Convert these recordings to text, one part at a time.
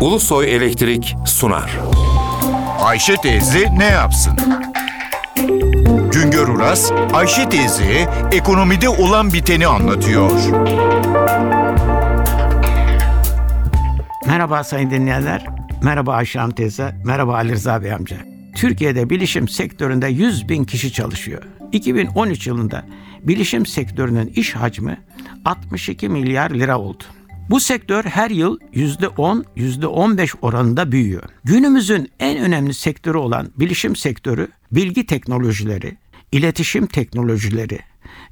Ulusoy Elektrik sunar. Ayşe teyze ne yapsın? Güngör Uras, Ayşe teyze ekonomide olan biteni anlatıyor. Merhaba sayın dinleyenler. Merhaba Ayşe Hanım teyze. Merhaba Ali Rıza Bey amca. Türkiye'de bilişim sektöründe 100 bin kişi çalışıyor. 2013 yılında bilişim sektörünün iş hacmi 62 milyar lira oldu. Bu sektör her yıl %10, %15 oranında büyüyor. Günümüzün en önemli sektörü olan bilişim sektörü bilgi teknolojileri, iletişim teknolojileri,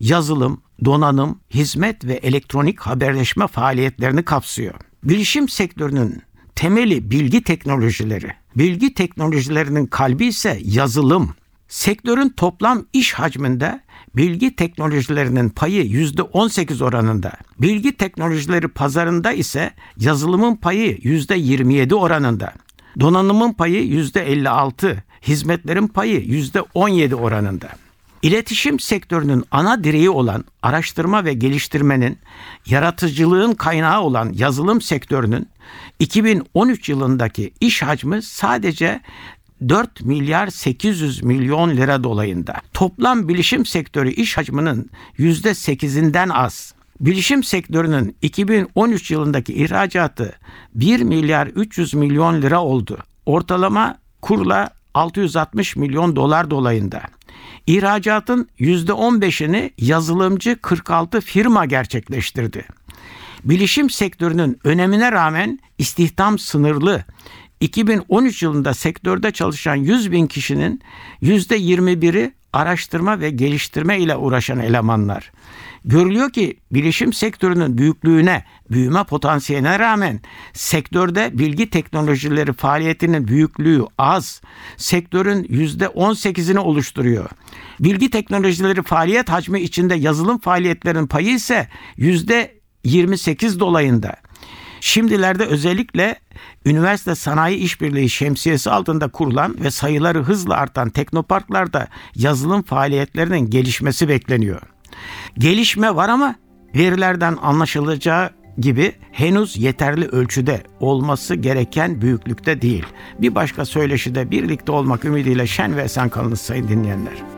yazılım, donanım, hizmet ve elektronik haberleşme faaliyetlerini kapsıyor. Bilişim sektörünün temeli bilgi teknolojileri. Bilgi teknolojilerinin kalbi ise yazılım. Sektörün toplam iş hacminde bilgi teknolojilerinin payı yüzde 18 oranında. Bilgi teknolojileri pazarında ise yazılımın payı yüzde 27 oranında. Donanımın payı yüzde 56, hizmetlerin payı yüzde 17 oranında. İletişim sektörünün ana direği olan araştırma ve geliştirmenin, yaratıcılığın kaynağı olan yazılım sektörünün 2013 yılındaki iş hacmi sadece 4 milyar 800 milyon lira dolayında. Toplam bilişim sektörü iş hacminin %8'inden az. Bilişim sektörünün 2013 yılındaki ihracatı 1 milyar 300 milyon lira oldu. Ortalama kurla 660 milyon dolar dolayında. İhracatın %15'ini yazılımcı 46 firma gerçekleştirdi. Bilişim sektörünün önemine rağmen istihdam sınırlı. 2013 yılında sektörde çalışan 100 bin kişinin %21'i araştırma ve geliştirme ile uğraşan elemanlar. Görülüyor ki bilişim sektörünün büyüklüğüne, büyüme potansiyeline rağmen sektörde bilgi teknolojileri faaliyetinin büyüklüğü az. Sektörün %18'ini oluşturuyor. Bilgi teknolojileri faaliyet hacmi içinde yazılım faaliyetlerinin payı ise %28 dolayında. Şimdilerde özellikle üniversite sanayi işbirliği şemsiyesi altında kurulan ve sayıları hızla artan teknoparklarda yazılım faaliyetlerinin gelişmesi bekleniyor. Gelişme var ama verilerden anlaşılacağı gibi henüz yeterli ölçüde olması gereken büyüklükte değil. Bir başka söyleşide birlikte olmak ümidiyle şen ve esen kalınız sayın dinleyenler.